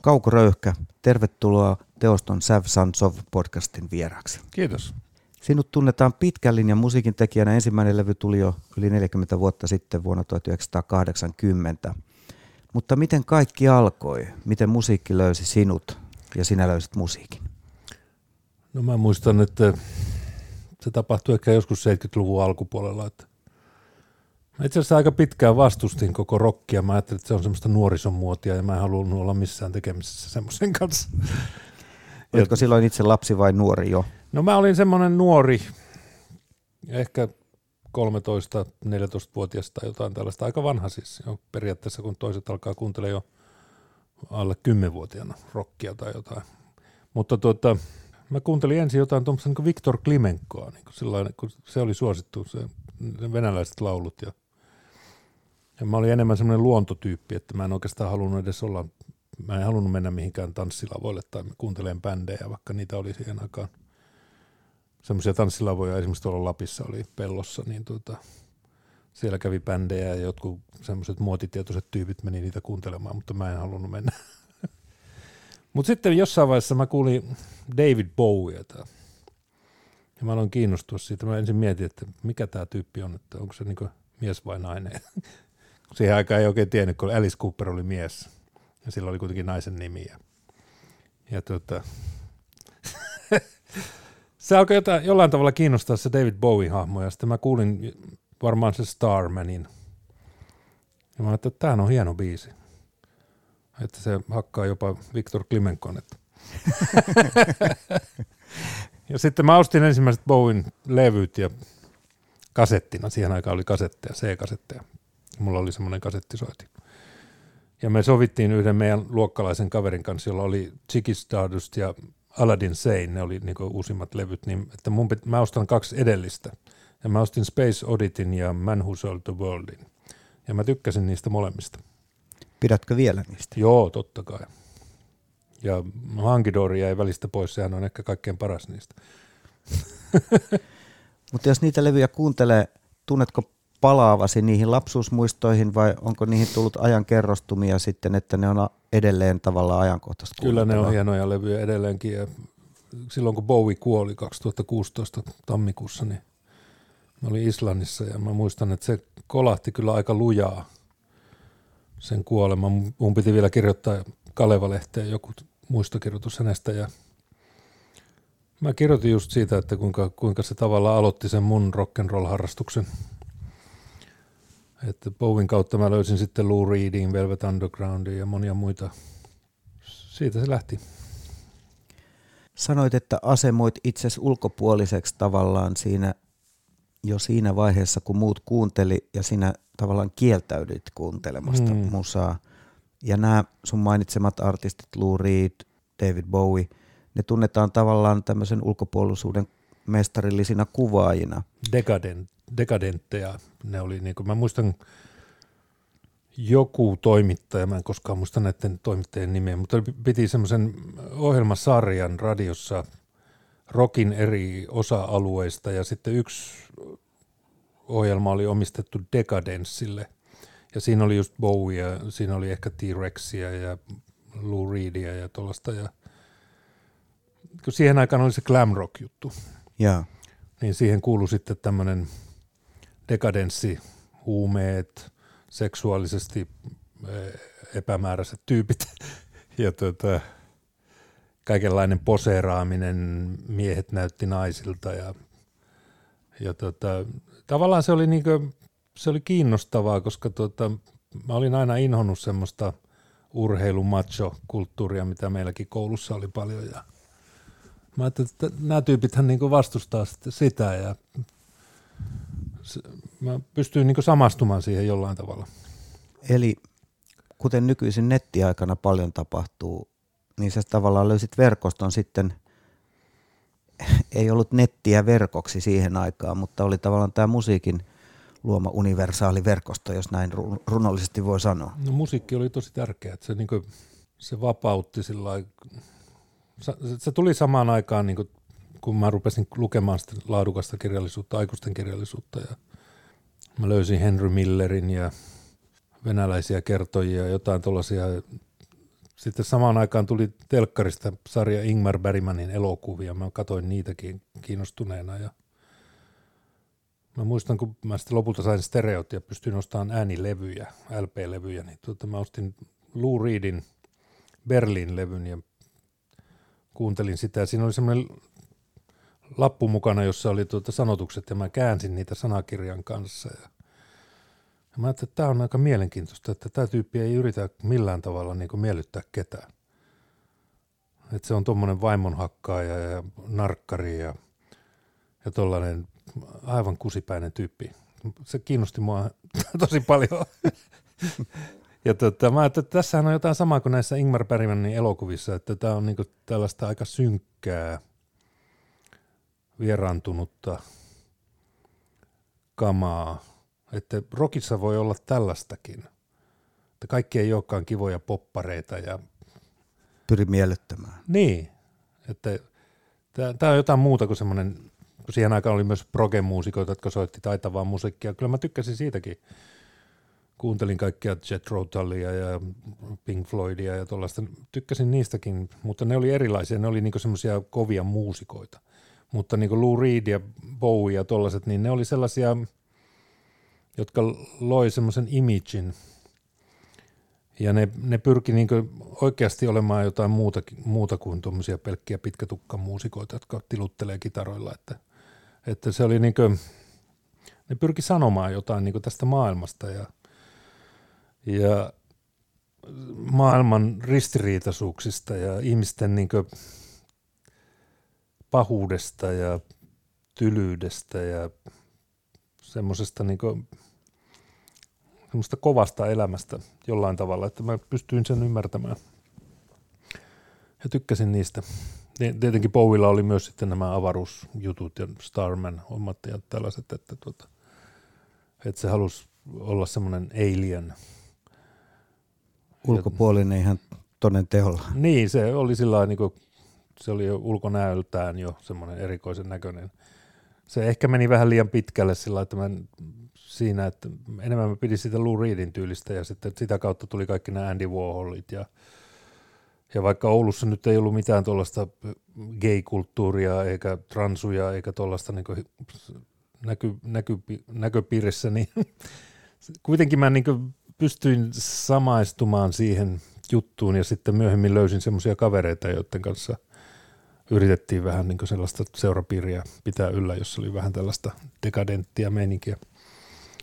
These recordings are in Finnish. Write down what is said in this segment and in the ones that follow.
Kauko Röyhkä, tervetuloa Teoston Sav Sansov podcastin vieraksi. Kiitos. Sinut tunnetaan pitkän linjan musiikin tekijänä. Ensimmäinen levy tuli jo yli 40 vuotta sitten vuonna 1980. Mutta miten kaikki alkoi? Miten musiikki löysi sinut ja sinä löysit musiikin? No mä muistan, että se tapahtui ehkä joskus 70-luvun alkupuolella. Että itse asiassa aika pitkään vastustin koko rockia. Mä ajattelin, että se on semmoista nuorison muotia ja mä en halunnut olla missään tekemisissä semmoisen kanssa. Oletko silloin itse lapsi vai nuori jo? No mä olin semmoinen nuori, ehkä 13-14-vuotias tai jotain tällaista, aika vanha siis jo periaatteessa, kun toiset alkaa kuuntelemaan jo alle 10-vuotiaana rockia tai jotain. Mutta tuota, mä kuuntelin ensin jotain tuommoista niin Viktor Klimenkoa, niin kuin sillain, kun se oli suosittu, se venäläiset laulut. Ja, ja mä olin enemmän semmoinen luontotyyppi, että mä en oikeastaan halunnut edes olla, mä en halunnut mennä mihinkään tanssilavoille tai kuuntelemaan bändejä, vaikka niitä oli siihen aikaan semmoisia tanssilavoja esimerkiksi tuolla Lapissa oli pellossa, niin tuota, siellä kävi bändejä ja jotkut semmoiset muotitietoiset tyypit meni niitä kuuntelemaan, mutta mä en halunnut mennä. mutta sitten jossain vaiheessa mä kuulin David Bowieta. Ja mä aloin kiinnostua siitä. Mä ensin mietin, että mikä tämä tyyppi on, että onko se niinku mies vai nainen. Siihen aikaan ei oikein tiennyt, kun Alice Cooper oli mies. Ja sillä oli kuitenkin naisen nimi. Ja, ja tuota, se alkoi jotain, jollain tavalla kiinnostaa se David Bowie-hahmo, ja sitten mä kuulin varmaan se Starmanin. Ja mä ajattelin, että tämä on hieno biisi. Että se hakkaa jopa Viktor Klimenkon. Ja sitten mä ostin ensimmäiset Bowen levyt ja kasettina. Siihen aikaan oli kasetteja, C-kasetteja. Mulla oli semmoinen kasettisoiti. Ja me sovittiin yhden meidän luokkalaisen kaverin kanssa, jolla oli Chicky Stardust ja Aladdin Sane, ne oli niinku uusimmat levyt, niin että mun pit, mä ostan kaksi edellistä. Ja mä ostin Space Odditin ja Man Who Sold the Worldin. Ja mä tykkäsin niistä molemmista. Pidätkö vielä niistä? Joo, totta kai. Ja Hankidori jäi välistä pois, sehän on ehkä kaikkein paras niistä. Mutta jos niitä levyjä kuuntelee, tunnetko palaavasi niihin lapsuusmuistoihin vai onko niihin tullut ajan kerrostumia sitten, että ne on edelleen tavallaan ajankohtaista? Kyllä ne on hienoja levyjä edelleenkin ja silloin kun Bowie kuoli 2016 tammikuussa, niin mä olin Islannissa ja mä muistan, että se kolahti kyllä aika lujaa sen kuolema. Mun piti vielä kirjoittaa Kaleva-lehteen joku muistokirjoitus hänestä ja mä kirjoitin just siitä, että kuinka, kuinka se tavallaan aloitti sen mun rock'n'roll-harrastuksen – että Bowin kautta mä löysin sitten Lou Reedin, Velvet Undergroundin ja monia muita. Siitä se lähti. Sanoit, että asemoit itsesi ulkopuoliseksi tavallaan siinä jo siinä vaiheessa, kun muut kuunteli ja sinä tavallaan kieltäydyit kuuntelemasta mm. musaa. Ja nämä sun mainitsemat artistit, Lou Reed, David Bowie, ne tunnetaan tavallaan tämmöisen ulkopuolisuuden mestarillisina kuvaajina. Decadent, dekadentteja. Ne oli, niin kuin, mä muistan joku toimittaja, mä en koskaan muista näiden toimittajien nimeä, mutta piti semmoisen ohjelmasarjan radiossa rokin eri osa-alueista ja sitten yksi ohjelma oli omistettu Decadenssille ja siinä oli just Bowie siinä oli ehkä T-Rexia ja Lou Reedia ja tuollaista ja kun siihen aikaan oli se glam rock juttu, ja. niin siihen kuului sitten tämmöinen dekadenssi, huumeet, seksuaalisesti eh, epämääräiset tyypit ja tuota, kaikenlainen poseeraaminen, miehet näytti naisilta ja, ja tuota, tavallaan se oli, niinku, se oli kiinnostavaa, koska tuota, mä olin aina inhonnut semmoista urheilumacho-kulttuuria, mitä meilläkin koulussa oli paljon ja mä ajattelin, että nämä tyypithän niinku vastustaa sitä ja mä pystyin niin samastumaan siihen jollain tavalla. Eli kuten nykyisin nettiaikana paljon tapahtuu, niin sä tavallaan löysit verkoston sitten, ei ollut nettiä verkoksi siihen aikaan, mutta oli tavallaan tämä musiikin luoma universaali verkosto, jos näin runollisesti voi sanoa. No musiikki oli tosi tärkeä, että se, niin kuin, se vapautti sillä se, se tuli samaan aikaan, niin kuin, kun mä rupesin lukemaan sitä laadukasta kirjallisuutta, aikuisten kirjallisuutta ja Mä löysin Henry Millerin ja venäläisiä kertojia, jotain tuollaisia sitten samaan aikaan tuli telkkarista sarja Ingmar Bergmanin elokuvia. Mä katsoin niitäkin kiinnostuneena ja Mä muistan, kun mä sitten lopulta sain stereot ja pystyin ostamaan äänilevyjä, LP-levyjä, niin tuota, mä ostin Lou Reedin Berlin-levyn ja kuuntelin sitä. Siinä oli semmoinen lappu mukana, jossa oli tuota sanotukset ja mä käänsin niitä sanakirjan kanssa. Ja, mä ajattelin, että tämä on aika mielenkiintoista, että tämä tyyppi ei yritä millään tavalla niin kuin miellyttää ketään. Että se on tuommoinen vaimonhakkaaja ja narkkari ja, ja tollainen aivan kusipäinen tyyppi. Se kiinnosti mua tosi paljon. ja tota, mä että tässähän on jotain samaa kuin näissä Ingmar Bergmanin elokuvissa, että tämä on niinku tällaista aika synkkää, vieraantunutta kamaa. Että rockissa voi olla tällaistakin. Että kaikki ei olekaan kivoja poppareita ja pyri miellyttämään. Niin, että tämä on jotain muuta kuin semmoinen kun siihen aikaan oli myös proge-muusikoita, jotka soitti taitavaa musiikkia. Kyllä mä tykkäsin siitäkin. Kuuntelin kaikkia Jet Rotalia ja Pink Floydia ja tuollaista. Tykkäsin niistäkin, mutta ne oli erilaisia. Ne oli niinku semmoisia kovia muusikoita. Mutta niinku Lou Reed ja Bowie ja tuollaiset, niin ne oli sellaisia, jotka loi semmoisen imagein – ja ne, ne pyrki niin oikeasti olemaan jotain muuta, muuta kuin tuommoisia pelkkiä pitkätukkamuusikoita, jotka tiluttelee kitaroilla. Että, että se oli niin kuin, ne pyrki sanomaan jotain niin tästä maailmasta ja, ja maailman ristiriitaisuuksista ja ihmisten niin pahuudesta ja tylyydestä ja semmoisesta niin semmoista kovasta elämästä jollain tavalla, että mä pystyin sen ymmärtämään. Ja tykkäsin niistä. Tietenkin Bowilla oli myös sitten nämä avaruusjutut ja Starman hommat ja tällaiset, että, tuota, että se halusi olla semmoinen alien. Ulkopuolinen ihan toden teolla. Niin, se oli sillä niin kuin, se oli jo ulkonäöltään jo semmoinen erikoisen näköinen. Se ehkä meni vähän liian pitkälle sillä että mä siinä, että enemmän mä pidin sitä Lou Reedin tyylistä ja sitten sitä kautta tuli kaikki nämä Andy Warholit ja, ja vaikka Oulussa nyt ei ollut mitään tuollaista gay-kulttuuria eikä transuja eikä tuollaista niin näky, näky, näköpiirissä, niin kuitenkin mä niin pystyin samaistumaan siihen juttuun ja sitten myöhemmin löysin semmoisia kavereita, joiden kanssa yritettiin vähän niin sellaista seurapiiriä pitää yllä, jossa oli vähän tällaista dekadenttia meininkiä.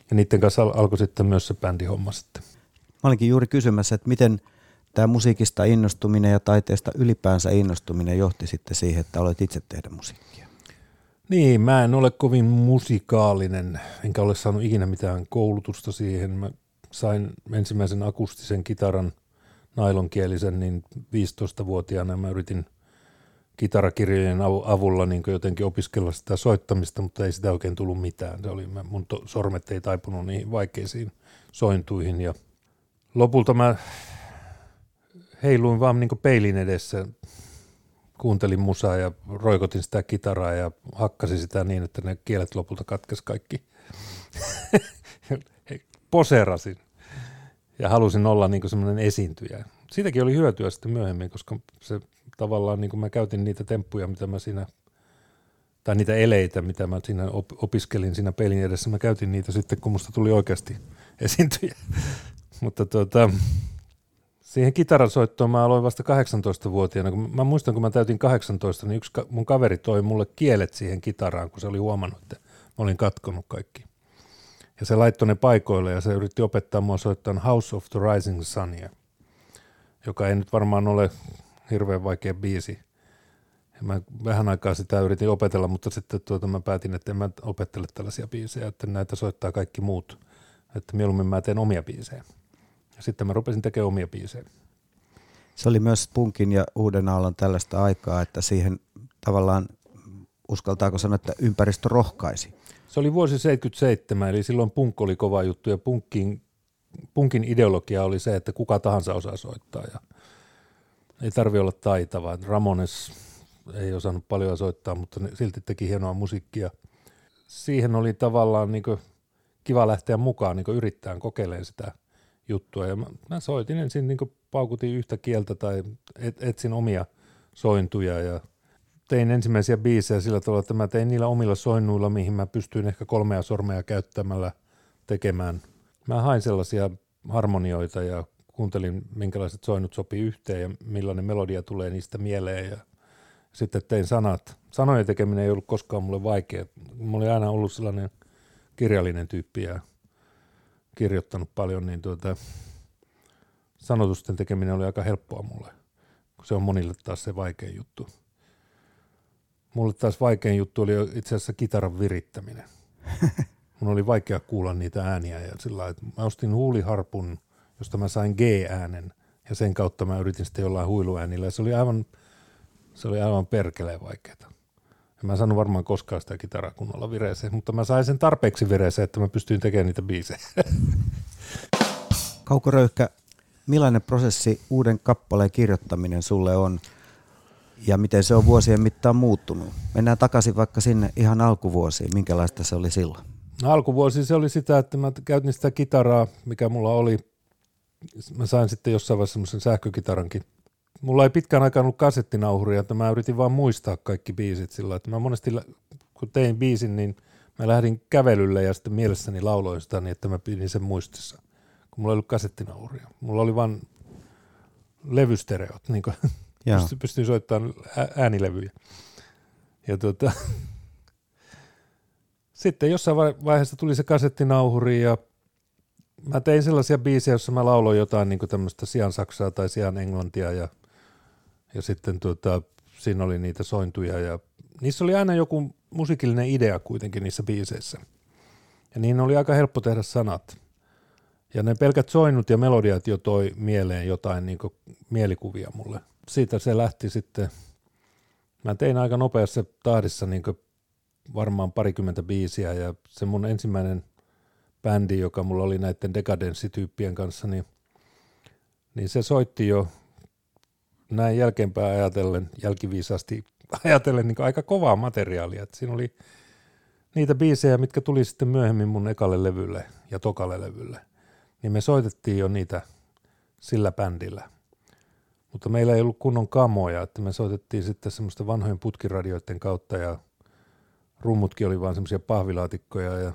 Ja niiden kanssa al- alkoi sitten myös se bändihomma sitten. Mä olinkin juuri kysymässä, että miten tämä musiikista innostuminen ja taiteesta ylipäänsä innostuminen johti sitten siihen, että aloit itse tehdä musiikkia. Niin, mä en ole kovin musikaalinen, enkä ole saanut ikinä mitään koulutusta siihen. Mä sain ensimmäisen akustisen kitaran, nailonkielisen, niin 15-vuotiaana mä yritin – kitarakirjojen avulla niin jotenkin opiskella sitä soittamista, mutta ei sitä oikein tullut mitään. Se oli, mun to, sormet ei taipunut niihin vaikeisiin sointuihin ja lopulta mä heiluin vaan niin peilin edessä, kuuntelin musaa ja roikotin sitä kitaraa ja hakkasin sitä niin, että ne kielet lopulta katkes kaikki. Poserasin ja halusin olla niin semmoinen esiintyjä. Siitäkin oli hyötyä sitten myöhemmin, koska se tavallaan niin kuin mä käytin niitä temppuja, mitä mä siinä, tai niitä eleitä, mitä mä siinä opiskelin siinä pelin edessä, mä käytin niitä sitten, kun musta tuli oikeasti esiintyjä. Mutta tuota, siihen kitarasoittoon mä aloin vasta 18-vuotiaana. Kun mä muistan, kun mä täytin 18, niin yksi mun kaveri toi mulle kielet siihen kitaraan, kun se oli huomannut, että mä olin katkonut kaikki. Ja se laittoi ne paikoille ja se yritti opettaa mua soittamaan House of the Rising Sunia, joka ei nyt varmaan ole hirveän vaikea biisi. Ja mä vähän aikaa sitä yritin opetella, mutta sitten tuota mä päätin, että en mä opettele tällaisia biisejä, että näitä soittaa kaikki muut. Että mieluummin mä teen omia biisejä. Ja sitten mä rupesin tekemään omia biisejä. Se oli myös punkin ja uuden aallon tällaista aikaa, että siihen tavallaan, uskaltaako sanoa, että ympäristö rohkaisi? Se oli vuosi 77, eli silloin punk oli kova juttu ja punkin, punkin ideologia oli se, että kuka tahansa osaa soittaa. Ja ei tarvi olla taitava. Ramones ei osannut paljon soittaa, mutta ne silti teki hienoa musiikkia. Siihen oli tavallaan niin kiva lähteä mukaan niin yrittämään kokeilemaan sitä juttua. Ja mä, mä soitin ensin, niin paukutin yhtä kieltä tai et, etsin omia sointuja ja tein ensimmäisiä biisejä sillä tavalla, että mä tein niillä omilla soinnuilla, mihin mä pystyin ehkä kolmea sormea käyttämällä tekemään. Mä hain sellaisia harmonioita ja kuuntelin, minkälaiset soinnut sopii yhteen ja millainen melodia tulee niistä mieleen ja sitten tein sanat. Sanojen tekeminen ei ollut koskaan mulle vaikea. Mulla oli aina ollut sellainen kirjallinen tyyppi ja kirjoittanut paljon, niin tuota, sanotusten tekeminen oli aika helppoa mulle. Se on monille taas se vaikein juttu. Mulle taas vaikein juttu oli itse asiassa kitaran virittäminen. Mun oli vaikea kuulla niitä ääniä ja sillä että mä ostin huuliharpun, josta mä sain G-äänen ja sen kautta mä yritin sitten jollain huiluäänillä ja se oli aivan, se oli aivan perkeleen vaikeaa. En mä saanut varmaan koskaan sitä kitaraa kunnolla vireeseen, mutta mä sain sen tarpeeksi vireeseen, että mä pystyin tekemään niitä biisejä. Kauko Röyhkä, millainen prosessi uuden kappaleen kirjoittaminen sulle on ja miten se on vuosien mittaan muuttunut? Mennään takaisin vaikka sinne ihan alkuvuosiin. Minkälaista se oli silloin? No, alkuvuosi se oli sitä, että mä käytin sitä kitaraa, mikä mulla oli. Mä sain sitten jossain vaiheessa semmoisen sähkökitarankin. Mulla ei pitkään aikaan ollut kasettinauhuria, että mä yritin vaan muistaa kaikki biisit sillä, että mä monesti kun tein biisin, niin mä lähdin kävelylle ja sitten mielessäni lauloin sitä niin, että mä pidin sen muistissa kun mulla ei ollut kasettinauhuria. Mulla oli vain levystereot, niin kuin pystyin, pystyin soittamaan äänilevyjä. Ja tuota, sitten jossain vaiheessa tuli se kasettinauhuri ja mä tein sellaisia biisejä, joissa mä lauloin jotain niin tämmöistä sian saksaa tai sian englantia ja, ja sitten tuota, siinä oli niitä sointuja ja niissä oli aina joku musiikillinen idea kuitenkin niissä biiseissä. Ja niin oli aika helppo tehdä sanat. Ja ne pelkät soinnut ja melodiat jo toi mieleen jotain niin mielikuvia mulle. Siitä se lähti sitten, mä tein aika nopeassa tahdissa niin varmaan parikymmentä biisiä ja se mun ensimmäinen bändi, joka mulla oli näiden dekadenssityyppien kanssa, niin, niin se soitti jo näin jälkeenpäin ajatellen, jälkiviisasti ajatellen niin aika kovaa materiaalia. Et siinä oli niitä biisejä, mitkä tuli sitten myöhemmin mun ekalle levylle ja tokalle levylle niin me soitettiin jo niitä sillä bändillä. Mutta meillä ei ollut kunnon kamoja, että me soitettiin sitten semmoista vanhojen putkiradioiden kautta ja rummutkin oli vaan semmoisia pahvilaatikkoja ja,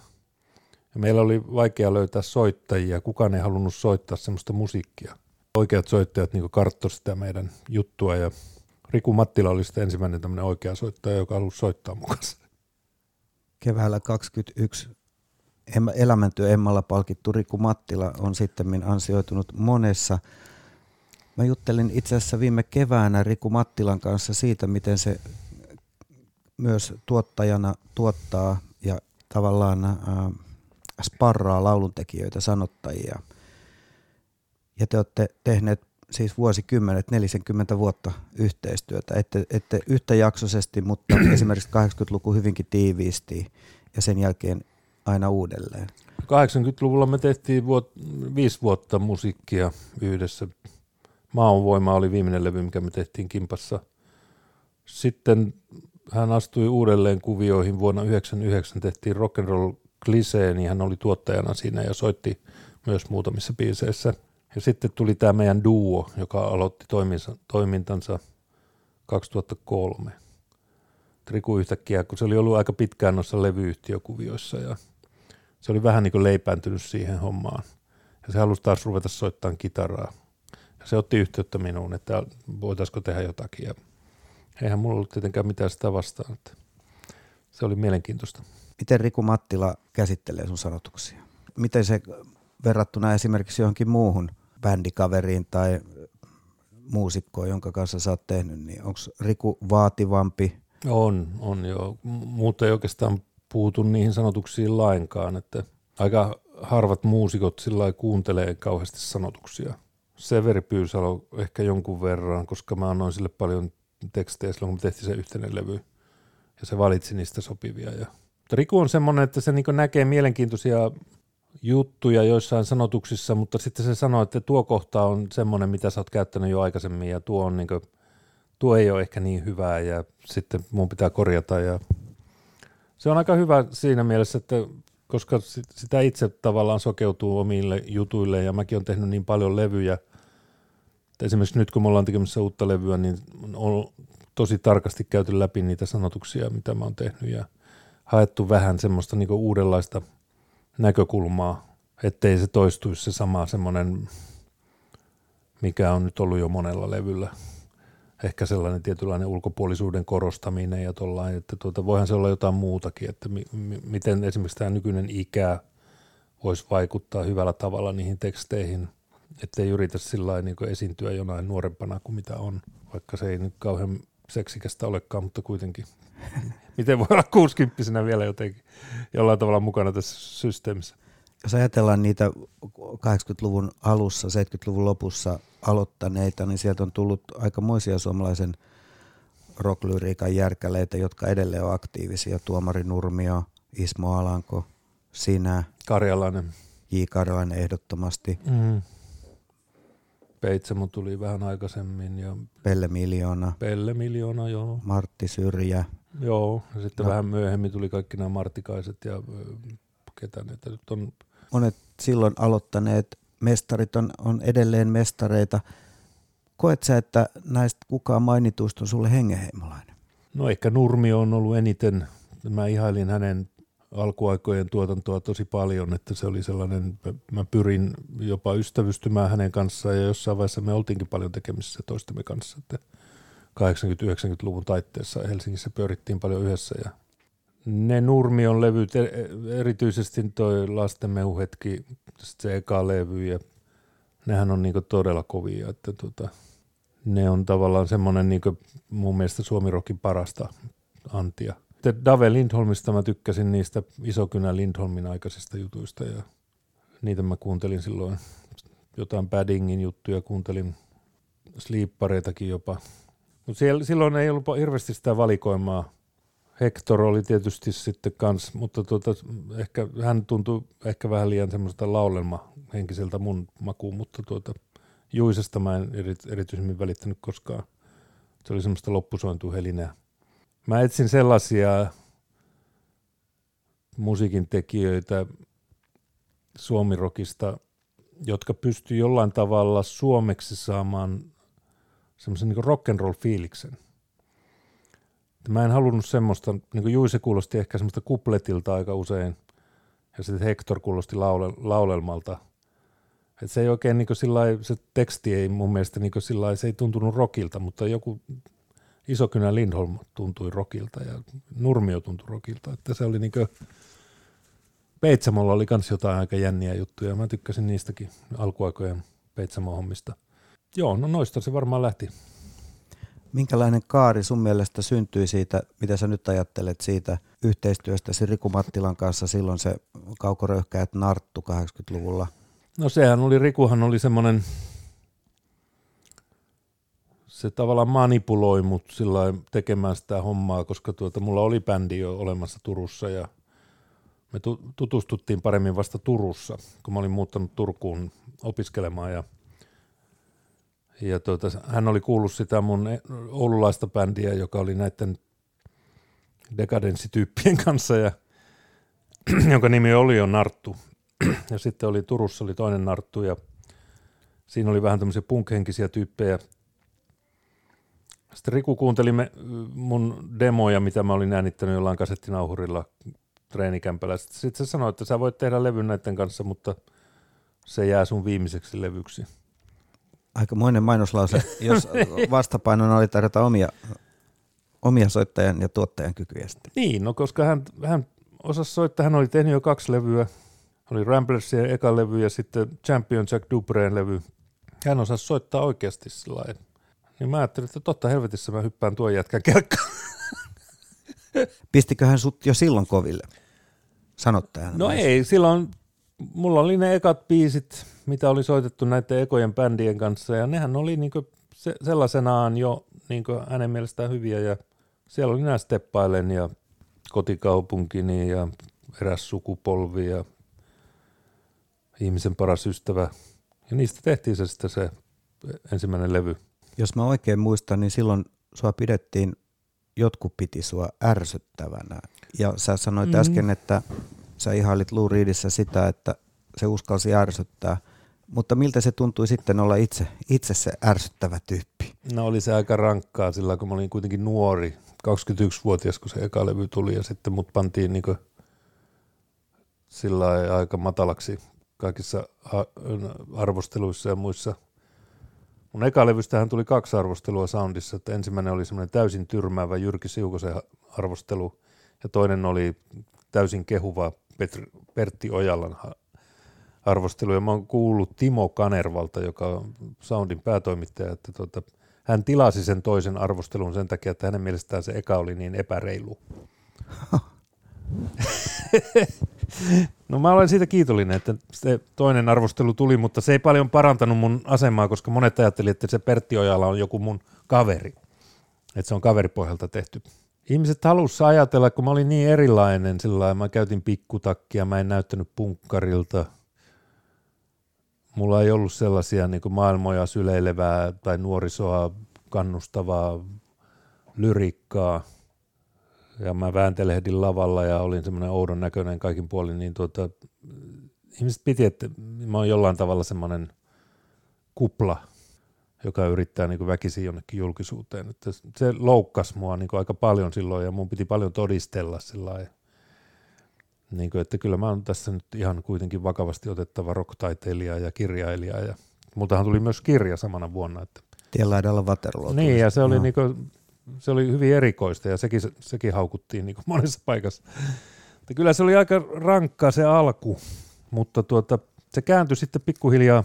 ja meillä oli vaikea löytää soittajia, kukaan ei halunnut soittaa semmoista musiikkia. Oikeat soittajat niin karttoi sitä meidän juttua ja Riku Mattila oli sitten ensimmäinen tämmöinen oikea soittaja, joka halusi soittaa mukaan. Keväällä 21 elämäntyö Emmalla palkittu Riku Mattila on sitten ansioitunut monessa. Mä juttelin itse asiassa viime keväänä Riku Mattilan kanssa siitä, miten se myös tuottajana tuottaa ja tavallaan äh, sparraa lauluntekijöitä, sanottajia. Ja te olette tehneet siis vuosikymmenet, 40 vuotta yhteistyötä, ette, ette yhtäjaksoisesti, mutta esimerkiksi 80-luku hyvinkin tiiviisti ja sen jälkeen aina uudelleen? 80-luvulla me tehtiin vuot, viisi vuotta musiikkia yhdessä. Maanvoima oli viimeinen levy, mikä me tehtiin Kimpassa. Sitten hän astui uudelleen kuvioihin vuonna 1999, tehtiin rock and roll klisee, niin hän oli tuottajana siinä ja soitti myös muutamissa biiseissä. Ja sitten tuli tämä meidän duo, joka aloitti toimintansa 2003. Triku yhtäkkiä, kun se oli ollut aika pitkään noissa levyyhtiökuvioissa ja se oli vähän niin kuin leipääntynyt siihen hommaan. Ja se halusi taas ruveta soittamaan kitaraa. Ja se otti yhteyttä minuun, että voitaisiko tehdä jotakin. Ja eihän mulla ollut tietenkään mitään sitä vastaan. Että se oli mielenkiintoista. Miten Riku Mattila käsittelee sun sanotuksia? Miten se verrattuna esimerkiksi johonkin muuhun bändikaveriin tai muusikkoon, jonka kanssa sä oot tehnyt, niin onko Riku vaativampi? On, on joo. Mutta ei oikeastaan puutu niihin sanotuksiin lainkaan, että aika harvat muusikot sillä kuuntelee kauheasti sanotuksia. Severi Pyysalo ehkä jonkun verran, koska mä annoin sille paljon tekstejä silloin, kun me tehtiin se yhteinen levy. Ja se valitsi niistä sopivia. Ja... Mutta Riku on semmoinen, että se niin näkee mielenkiintoisia juttuja joissain sanotuksissa, mutta sitten se sanoo, että tuo kohta on semmoinen, mitä sä oot käyttänyt jo aikaisemmin ja tuo, on niin kuin, tuo ei ole ehkä niin hyvää ja sitten mun pitää korjata ja se on aika hyvä siinä mielessä, että koska sitä itse tavallaan sokeutuu omille jutuille ja mäkin olen tehnyt niin paljon levyjä. Esimerkiksi nyt kun me ollaan tekemässä uutta levyä, niin on tosi tarkasti käyty läpi niitä sanotuksia, mitä mä oon tehnyt ja haettu vähän semmoista niin uudenlaista näkökulmaa, ettei se toistuisi se sama semmoinen, mikä on nyt ollut jo monella levyllä. Ehkä sellainen tietynlainen ulkopuolisuuden korostaminen ja tollain, että tuota, voihan se olla jotain muutakin, että mi- mi- miten esimerkiksi tämä nykyinen ikä voisi vaikuttaa hyvällä tavalla niihin teksteihin, ettei yritä sillä niin esiintyä jonain nuorempana kuin mitä on, vaikka se ei nyt kauhean seksikästä olekaan, mutta kuitenkin. Miten voi olla 60 vielä jotenkin jollain tavalla mukana tässä systeemissä? Jos ajatellaan niitä 80-luvun alussa, 70-luvun lopussa aloittaneita, niin sieltä on tullut aikamoisia suomalaisen rocklyriikan järkäleitä, jotka edelleen on aktiivisia. Tuomari Nurmio, Ismo Alanko, sinä. Karjalainen. J. Karjalainen ehdottomasti. Mm. Peitsamo tuli vähän aikaisemmin. Ja Pelle Miljoona. Pelle Miljoona, joo. Martti Syrjä. Joo, ja sitten no. vähän myöhemmin tuli kaikki nämä Martikaiset ja ketä ne nyt on. Monet silloin aloittaneet mestarit on, on edelleen mestareita. Koet sä, että näistä kukaan mainituista on sulle hengenheimolainen? No ehkä Nurmi on ollut eniten. Mä ihailin hänen alkuaikojen tuotantoa tosi paljon, että se oli sellainen, mä pyrin jopa ystävystymään hänen kanssaan ja jossain vaiheessa me oltiinkin paljon tekemisissä toistemme kanssa, että 80-90-luvun taitteessa. Helsingissä pyörittiin paljon yhdessä ja ne Nurmion levyt, e- erityisesti toi Lasten mehuhetki, se eka levy ja nehän on niinku todella kovia, että tota, ne on tavallaan semmoinen niinku mun mielestä Suomirokin parasta antia. Dave Lindholmista mä tykkäsin niistä Isokynä Lindholmin aikaisista jutuista ja niitä mä kuuntelin silloin. Jotain Paddingin juttuja, kuuntelin Sleepareitakin jopa. Mutta silloin ei ollut hirveästi sitä valikoimaa. Hector oli tietysti sitten kans, mutta tuota, ehkä, hän tuntui ehkä vähän liian semmoista laulelma henkiseltä mun makuun, mutta tuota, Juisesta mä en erityisemmin välittänyt koskaan. Se oli semmoista loppusointua helinää. Mä etsin sellaisia musiikin tekijöitä suomirokista, jotka pystyy jollain tavalla suomeksi saamaan semmoisen niin rock'n'roll fiiliksen. Mä en halunnut semmoista, niin kuin Juise kuulosti ehkä semmoista kupletilta aika usein, ja sitten Hector kuulosti laule, laulelmalta. Et se ei oikein niin sillai, se teksti ei mun mielestä niin sillai, se ei tuntunut rockilta, mutta joku Isokynä Lindholm tuntui rokilta ja Nurmio tuntui rokilta. Että se oli niin kuin, Peitsamolla oli myös jotain aika jänniä juttuja. Mä tykkäsin niistäkin alkuaikojen Peitsamo-hommista. Joo, no noista se varmaan lähti. Minkälainen kaari sun mielestä syntyi siitä, mitä sä nyt ajattelet siitä yhteistyöstä Riku Mattilan kanssa silloin se kaukoröyhkäät Narttu 80-luvulla? No sehän oli, Rikuhan oli semmoinen se tavallaan manipuloi mut sillä tekemään sitä hommaa, koska tuota, mulla oli bändi jo olemassa Turussa ja me tutustuttiin paremmin vasta Turussa, kun mä olin muuttanut Turkuun opiskelemaan ja, ja tuota, hän oli kuullut sitä mun oululaista bändiä, joka oli näiden dekadenssityyppien kanssa ja jonka nimi oli jo Narttu. ja sitten oli Turussa oli toinen Narttu ja siinä oli vähän tämmöisiä punkhenkisiä tyyppejä – sitten Riku kuunteli me, mun demoja, mitä mä olin äänittänyt jollain kasettinauhurilla treenikämpällä. Sitten se sanoi, että sä voit tehdä levyn näiden kanssa, mutta se jää sun viimeiseksi levyksi. Aikamoinen mainoslause, jos vastapainona oli tarjota omia, omia soittajan ja tuottajan kykyjä sitten. Niin, no koska hän, hän osasi soittaa, hän oli tehnyt jo kaksi levyä. Oli Ramblersin eka levy ja sitten Champion Jack Dubreen levy. Hän osasi soittaa oikeasti sillä niin mä ajattelin, että totta helvetissä mä hyppään tuon jätkän kelkkaan. Pistiköhän sut jo silloin koville? Sanottajan. No ei, silloin mulla oli ne ekat biisit, mitä oli soitettu näiden ekojen bändien kanssa, ja nehän oli niinku se, sellaisenaan jo niinku hänen mielestään hyviä, ja siellä oli nämä Steppailen ja kotikaupunkini ja eräs sukupolvi ja ihmisen paras ystävä. Ja niistä tehtiin se sitten se ensimmäinen levy. Jos mä oikein muistan, niin silloin sua pidettiin, jotkut piti sua ärsyttävänä. Ja sä sanoit mm-hmm. äsken, että sä ihailit Lou Reedissä sitä, että se uskalsi ärsyttää, mutta miltä se tuntui sitten olla itse, itse se ärsyttävä tyyppi? No oli se aika rankkaa sillä, kun mä olin kuitenkin nuori, 21-vuotias, kun se eka levy tuli ja sitten mut pantiin niin sillä aika matalaksi kaikissa arvosteluissa ja muissa. Mun eka levystähän tuli kaksi arvostelua Soundissa, että ensimmäinen oli semmoinen täysin tyrmäävä Jyrki Siukosen arvostelu ja toinen oli täysin kehuva Petri, Pertti Ojalan arvostelu. Ja mä oon kuullut Timo Kanervalta, joka on Soundin päätoimittaja, että tuota, hän tilasi sen toisen arvostelun sen takia, että hänen mielestään se eka oli niin epäreilu. no mä olen siitä kiitollinen, että se toinen arvostelu tuli, mutta se ei paljon parantanut mun asemaa, koska monet ajattelivat, että se Pertti Ojala on joku mun kaveri. Että se on kaveripohjalta tehty. Ihmiset halusivat ajatella, kun mä olin niin erilainen, sillä mä käytin pikkutakkia, mä en näyttänyt punkkarilta. Mulla ei ollut sellaisia niin maailmoja syleilevää tai nuorisoa kannustavaa lyrikkaa – ja mä vääntelehdin lavalla ja olin semmoinen oudon näköinen kaikin puolin, niin tuota, ihmiset piti, että mä oon jollain tavalla semmoinen kupla, joka yrittää niin väkisin jonnekin julkisuuteen. Että se loukkasi mua niin aika paljon silloin ja mun piti paljon todistella sillä niin kuin, että kyllä mä oon tässä nyt ihan kuitenkin vakavasti otettava rocktaiteilija ja kirjailija. Ja multahan tuli myös kirja samana vuonna. Että Tienlaidalla Waterloo. Niin, ja se oli no. niin kuin, se oli hyvin erikoista ja sekin, sekin haukuttiin niin kuin monessa paikassa. Että kyllä se oli aika rankkaa se alku, mutta tuota, se kääntyi sitten pikkuhiljaa.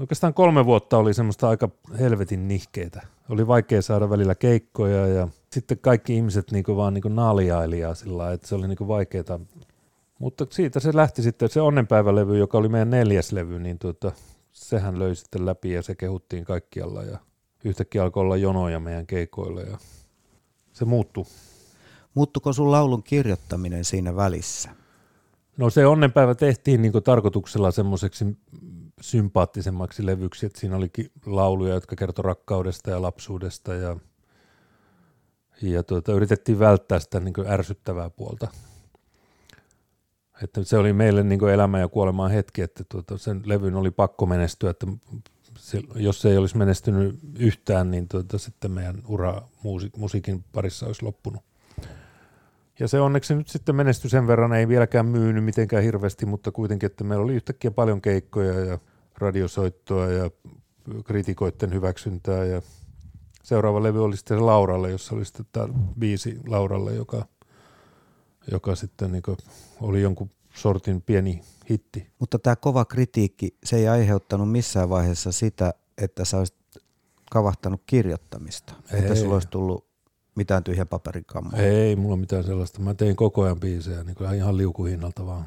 Oikeastaan kolme vuotta oli semmoista aika helvetin nihkeitä. Oli vaikea saada välillä keikkoja ja sitten kaikki ihmiset niin vaan niin naaliailijaa sillä että se oli niin vaikeaa. Mutta siitä se lähti sitten, se onnenpäivälevy, joka oli meidän neljäs levy, niin tuota, sehän löi sitten läpi ja se kehuttiin kaikkialla ja yhtäkkiä alkoi olla jonoja meidän keikoille ja se muuttui. Muuttuko sun laulun kirjoittaminen siinä välissä? No se onnenpäivä tehtiin niin tarkoituksella semmoiseksi sympaattisemmaksi levyksi, että siinä oli lauluja, jotka kertoi rakkaudesta ja lapsuudesta ja, ja tuota, yritettiin välttää sitä niin ärsyttävää puolta. Että se oli meille niin elämä ja kuolemaan hetki, että tuota, sen levyn oli pakko menestyä, että jos se ei olisi menestynyt yhtään, niin tuota, sitten meidän ura musiik- musiikin parissa olisi loppunut. Ja se onneksi nyt sitten menestyi sen verran, ei vieläkään myynyt mitenkään hirveästi, mutta kuitenkin, että meillä oli yhtäkkiä paljon keikkoja ja radiosoittoa ja kritikoiden hyväksyntää ja seuraava levy oli sitten Lauralle, jossa oli sitten tämä biisi Lauralle, joka, joka sitten niin oli jonkun sortin pieni hitti. Mutta tämä kova kritiikki, se ei aiheuttanut missään vaiheessa sitä, että sä olisit kavahtanut kirjoittamista, ei. että sulla olisi tullut mitään tyhjä paperikammoa. Ei mulla mitään sellaista. Mä tein koko ajan biisejä niin ihan liukuhinnalta vaan.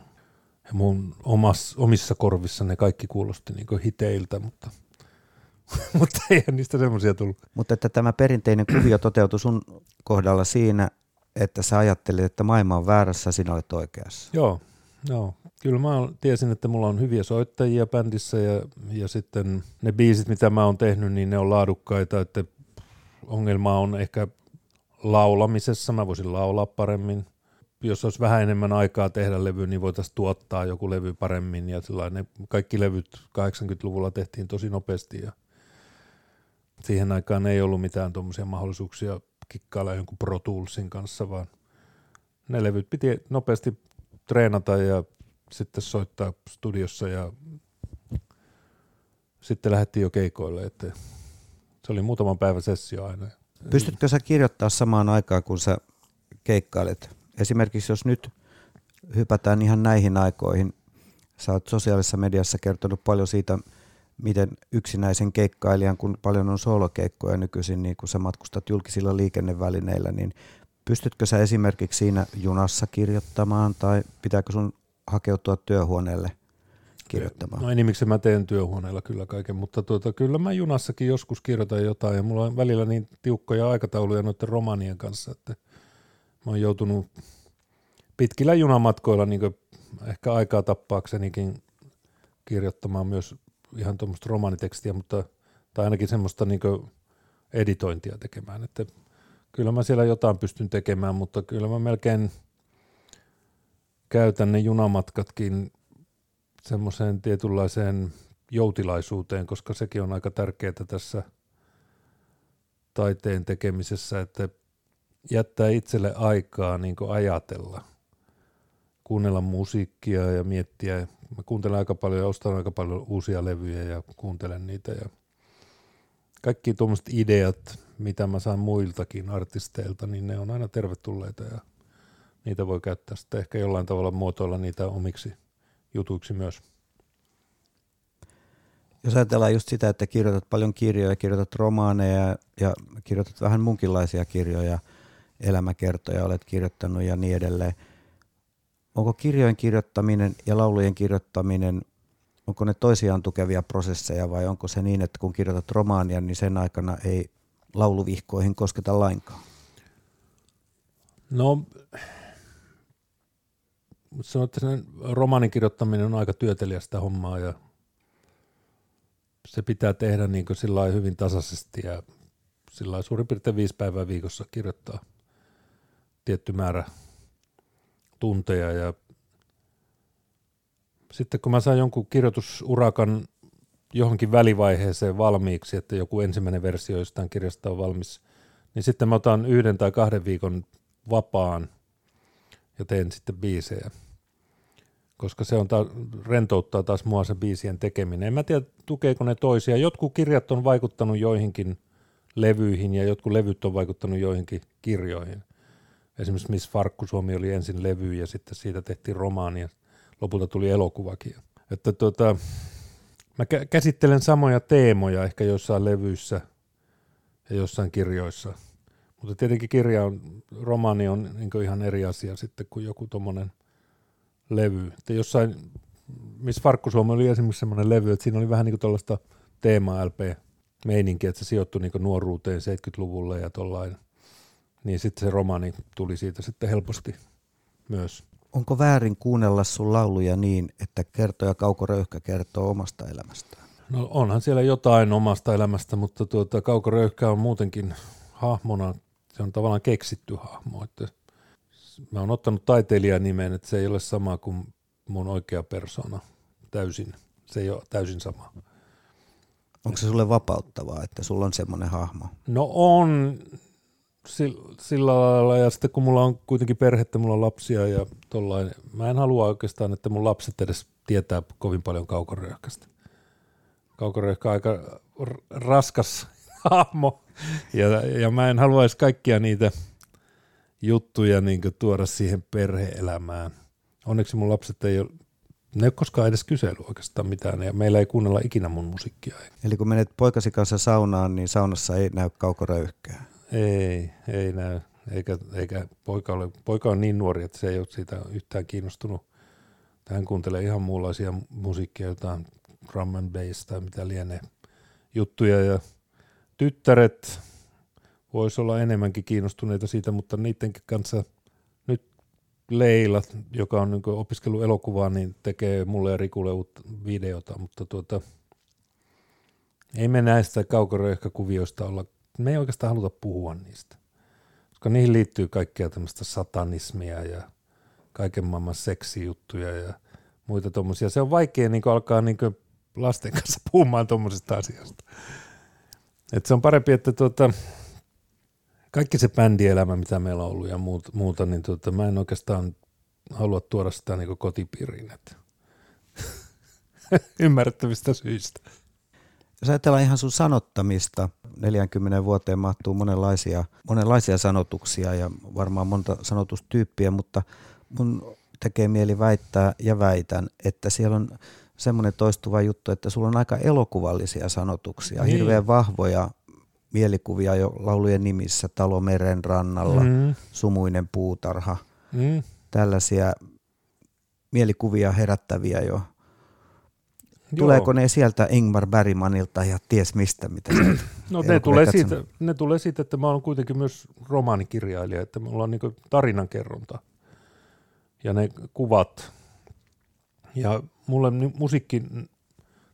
Ja mun omas, omissa korvissa ne kaikki kuulosti niin hiteiltä, mutta, mutta eihän niistä semmoisia tullut. Mutta että tämä perinteinen kuvio toteutui sun kohdalla siinä, että sä ajattelit, että maailma on väärässä, sinä olet oikeassa. Joo, Joo, kyllä mä tiesin, että mulla on hyviä soittajia bändissä ja, ja sitten ne biisit, mitä mä oon tehnyt, niin ne on laadukkaita, että ongelma on ehkä laulamisessa, mä voisin laulaa paremmin. Jos olisi vähän enemmän aikaa tehdä levy, niin voitaisiin tuottaa joku levy paremmin ja sellainen. Kaikki levyt 80-luvulla tehtiin tosi nopeasti ja siihen aikaan ei ollut mitään tuommoisia mahdollisuuksia kikkailla jonkun Pro Toolsin kanssa, vaan ne levyt piti nopeasti treenata ja sitten soittaa studiossa ja sitten lähdettiin jo keikoille, että se oli muutaman päivän sessio aina. Pystytkö sä kirjoittaa samaan aikaan, kun sä keikkailet? Esimerkiksi jos nyt hypätään ihan näihin aikoihin, sä oot sosiaalisessa mediassa kertonut paljon siitä, miten yksinäisen keikkailijan, kun paljon on solokeikkoja nykyisin, niin kun sä matkustat julkisilla liikennevälineillä, niin Pystytkö sä esimerkiksi siinä junassa kirjoittamaan tai pitääkö sun hakeutua työhuoneelle kirjoittamaan? No enimmäkseen mä teen työhuoneella kyllä kaiken, mutta tuota, kyllä mä junassakin joskus kirjoitan jotain ja mulla on välillä niin tiukkoja aikatauluja noiden romanien kanssa, että mä oon joutunut pitkillä junamatkoilla niin ehkä aikaa tappaaksenikin kirjoittamaan myös ihan tuommoista romanitekstiä, mutta, tai ainakin semmoista niin editointia tekemään, että kyllä mä siellä jotain pystyn tekemään, mutta kyllä mä melkein käytän ne junamatkatkin semmoiseen tietynlaiseen joutilaisuuteen, koska sekin on aika tärkeää tässä taiteen tekemisessä, että jättää itselle aikaa niin ajatella, kuunnella musiikkia ja miettiä. Mä kuuntelen aika paljon ja ostan aika paljon uusia levyjä ja kuuntelen niitä ja kaikki tuommoiset ideat, mitä mä saan muiltakin artisteilta, niin ne on aina tervetulleita ja niitä voi käyttää sitten ehkä jollain tavalla muotoilla niitä omiksi jutuiksi myös. Jos ajatellaan just sitä, että kirjoitat paljon kirjoja, kirjoitat romaaneja ja kirjoitat vähän munkinlaisia kirjoja, elämäkertoja olet kirjoittanut ja niin edelleen. Onko kirjojen kirjoittaminen ja laulujen kirjoittaminen, onko ne toisiaan tukevia prosesseja vai onko se niin, että kun kirjoitat romaania, niin sen aikana ei lauluvihkoihin kosketa lainkaan? No, sanoin, että sen romaanin kirjoittaminen on aika työtelijästä hommaa ja se pitää tehdä niin sillä hyvin tasaisesti ja sillä suurin piirtein viisi päivää viikossa kirjoittaa tietty määrä tunteja ja sitten kun mä saan jonkun kirjoitusurakan johonkin välivaiheeseen valmiiksi, että joku ensimmäinen versio jostain kirjasta on valmis, niin sitten mä otan yhden tai kahden viikon vapaan ja teen sitten biisejä. Koska se on ta- rentouttaa taas mua se biisien tekeminen. En mä tiedä, tukeeko ne toisia. Jotkut kirjat on vaikuttanut joihinkin levyihin ja jotkut levyt on vaikuttanut joihinkin kirjoihin. Esimerkiksi Miss Farkku Suomi oli ensin levy ja sitten siitä tehtiin romaani ja lopulta tuli elokuvakin. Että tuota, mä käsittelen samoja teemoja ehkä jossain levyissä ja jossain kirjoissa. Mutta tietenkin kirja on, romaani on niin ihan eri asia sitten kuin joku tuommoinen levy. Että jossain, Miss Farkku Suomi oli esimerkiksi semmoinen levy, että siinä oli vähän niin kuin tuollaista teema-LP-meininkiä, että se sijoittui niin nuoruuteen 70-luvulle ja tollain. Niin sitten se romaani tuli siitä sitten helposti myös onko väärin kuunnella sun lauluja niin, että kertoja Kauko Röyhkä kertoo omasta elämästään? No onhan siellä jotain omasta elämästä, mutta tuota, Kauko Röyhkä on muutenkin hahmona, se on tavallaan keksitty hahmo. Että mä oon ottanut taiteilijan nimen, että se ei ole sama kuin mun oikea persona täysin. Se ei ole täysin sama. Onko se sulle vapauttavaa, että sulla on semmoinen hahmo? No on, sillä lailla, ja sitten kun mulla on kuitenkin perhettä, mulla on lapsia ja tollain, mä en halua oikeastaan, että mun lapset edes tietää kovin paljon kaukoröyhkästä. Kaukoröyhkä on aika raskas hahmo, ja, ja mä en haluaisi kaikkia niitä juttuja niin tuoda siihen perheelämään. Onneksi mun lapset ei ole, ne ei ole koskaan edes kysely oikeastaan mitään, ja meillä ei kuunnella ikinä mun musiikkia. Eli kun menet poikasi kanssa saunaan, niin saunassa ei näy kaukoröyhkää. Ei, ei näy. Eikä, eikä poika, ole, poika on niin nuori, että se ei ole siitä yhtään kiinnostunut. Hän kuuntelee ihan muunlaisia musiikkia, jotain drum and bass tai mitä lienee juttuja. Ja tyttäret voisi olla enemmänkin kiinnostuneita siitä, mutta niiden kanssa nyt Leila, joka on niin opiskellut elokuvaa, niin tekee mulle ja Rikulle uutta videota, mutta tuota, ei me näistä kaukoröyhkäkuvioista olla me ei oikeastaan haluta puhua niistä, koska niihin liittyy kaikkea tämmöistä satanismia ja kaiken maailman seksijuttuja ja muita tuommoisia. Se on vaikea niin alkaa niin lasten kanssa puhumaan tuommoisesta asiasta. Et se on parempi, että tuota, kaikki se bändielämä, mitä meillä on ollut ja muuta niin tuota, mä en oikeastaan halua tuoda sitä niin kotipiiriin. Ymmärrettävistä syistä. Jos ajatellaan ihan sun sanottamista, 40 vuoteen mahtuu monenlaisia, monenlaisia sanotuksia ja varmaan monta sanotustyyppiä, mutta mun tekee mieli väittää ja väitän, että siellä on semmoinen toistuva juttu, että sulla on aika elokuvallisia sanotuksia, niin. hirveän vahvoja mielikuvia jo laulujen nimissä, Talo meren rannalla, mm. Sumuinen puutarha, mm. tällaisia mielikuvia herättäviä jo Tuleeko ne sieltä Ingmar Bergmanilta ja ties mistä? Mitä no ne tulee, siitä, ne tulee siitä, että mä olen kuitenkin myös romaanikirjailija, että mulla on niin tarinankerronta ja ne kuvat. Ja mulle musiikki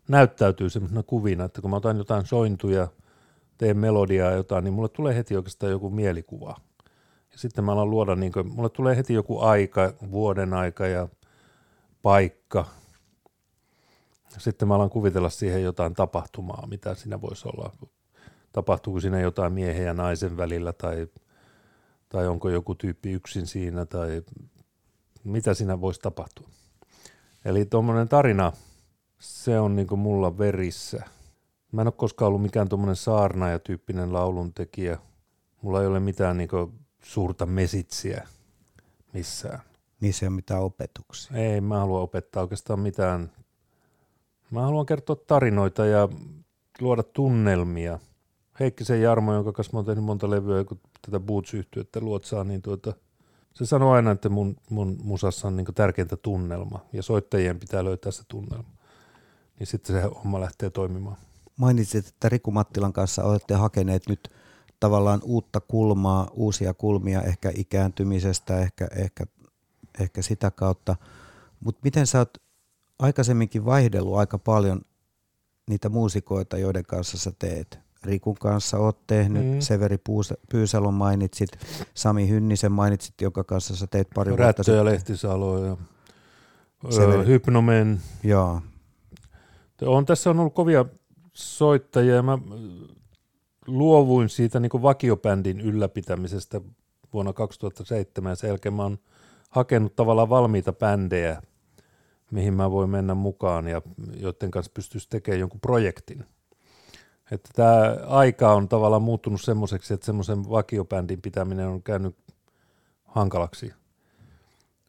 näyttäytyy semmoisena kuvina, että kun mä otan jotain sointuja, teen melodiaa jotain, niin mulle tulee heti oikeastaan joku mielikuva. Ja sitten mä alan luoda, niin kuin, mulle tulee heti joku aika, vuoden aika ja paikka. Sitten mä alan kuvitella siihen jotain tapahtumaa, mitä siinä voisi olla. Tapahtuuko siinä jotain miehen ja naisen välillä tai, tai onko joku tyyppi yksin siinä tai mitä siinä voisi tapahtua. Eli tuommoinen tarina, se on niin mulla verissä. Mä en ole koskaan ollut mikään tuommoinen saarnaaja-tyyppinen lauluntekijä. Mulla ei ole mitään niin suurta mesitsiä missään. Niissä ei ole mitään opetuksia. Ei, mä haluan opettaa oikeastaan mitään. Mä haluan kertoa tarinoita ja luoda tunnelmia. Heikkisen Jarmo, jonka kanssa mä oon tehnyt monta levyä, kun tätä boots että luotsaa, niin tuota, se sanoo aina, että mun, mun musassa on niin tärkeintä tunnelma ja soittajien pitää löytää se tunnelma. Niin sitten se homma lähtee toimimaan. Mainitsit, että Riku Mattilan kanssa olette hakeneet nyt tavallaan uutta kulmaa, uusia kulmia ehkä ikääntymisestä, ehkä, ehkä, ehkä sitä kautta. Mutta miten sä oot aikaisemminkin vaihdellut aika paljon niitä muusikoita, joiden kanssa sä teet? Rikun kanssa oot tehnyt, mm. Severi Pyysalon mainitsit, Sami Hynnisen mainitsit, jonka kanssa sä teit pari vuotta sitten. ja Lehtisalo ja Severi. Hypnomen. Joo. On, tässä on ollut kovia soittajia. Mä luovuin siitä niin vakiobändin ylläpitämisestä vuonna 2007 ja sen jälkeen mä oon hakenut tavallaan valmiita bändejä, mihin mä voin mennä mukaan ja joiden kanssa pystyisi tekemään jonkun projektin. Että tämä aika on tavallaan muuttunut semmoiseksi, että semmoisen vakiobändin pitäminen on käynyt hankalaksi.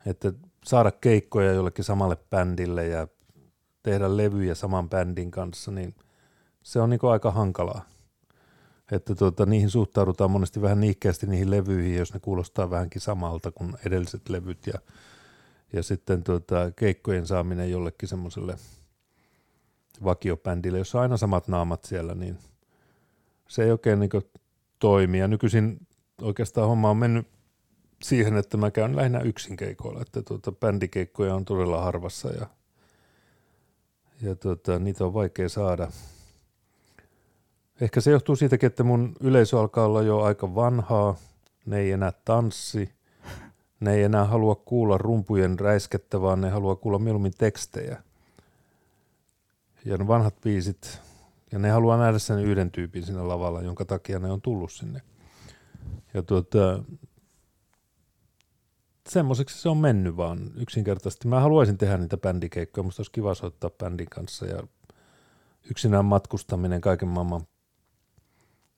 Että saada keikkoja jollekin samalle bändille ja tehdä levyjä saman bändin kanssa, niin se on niin aika hankalaa. Että tuota, niihin suhtaudutaan monesti vähän niikkeästi niihin levyihin, jos ne kuulostaa vähänkin samalta kuin edelliset levyt ja, ja sitten tuota, keikkojen saaminen jollekin semmoiselle – vakiobändille, jossa on aina samat naamat siellä, niin se ei oikein niin toimi. Ja nykyisin oikeastaan homma on mennyt siihen, että mä käyn lähinnä yksin keikoilla, että tuota, bändikeikkoja on todella harvassa ja, ja tuota, niitä on vaikea saada. Ehkä se johtuu siitäkin, että mun yleisö alkaa olla jo aika vanhaa, ne ei enää tanssi, ne ei enää halua kuulla rumpujen räiskettä, vaan ne haluaa kuulla mieluummin tekstejä ja ne vanhat biisit, ja ne haluaa nähdä sen yhden tyypin siinä lavalla, jonka takia ne on tullut sinne. Ja tuota, semmoiseksi se on mennyt vaan yksinkertaisesti. Mä haluaisin tehdä niitä bändikeikkoja, musta olisi kiva soittaa bändin kanssa ja yksinään matkustaminen kaiken maailman